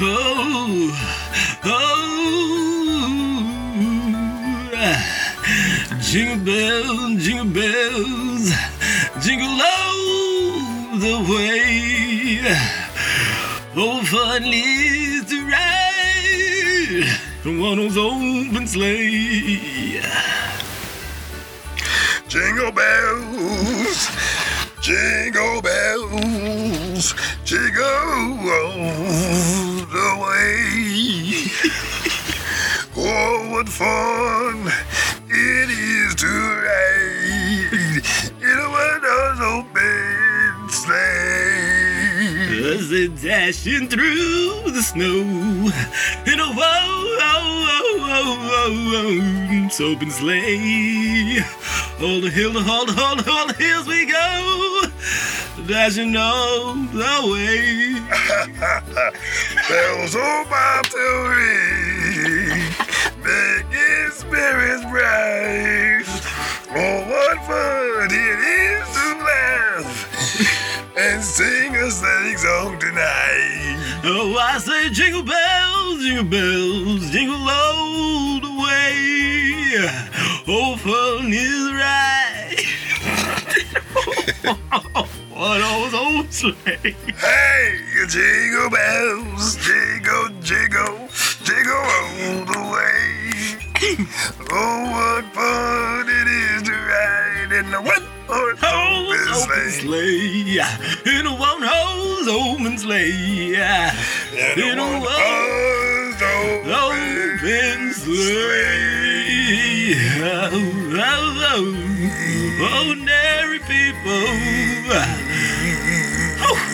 Oh, oh, jingle bells, jingle bells, jingle all the way. Oh, fun is to ride on one open sleigh. Jingle bells, jingle bells, jingle all the way. Oh, what fun it is to ride in a one-horse open sleigh. As they're dashing through the snow in a it's open sleigh. All the hill, all the, all the hills we go, dashing all the way. Bells on my to ring, making spirits bright. Oh, what fun it is to laugh and sing a sing song tonight. Oh, I say jingle bells, jingle bells, jingle all the way. Oh, fun is right. what old old sleigh. Hey, jingle bells, jingle, jingle, jingle all the way. Oh, what fun it is to ride in the one horse open sleigh. sleigh. In a one hose open sleigh. In In a a one one horse open sleigh. Oh, oh, oh. Ordinary people. Yeah.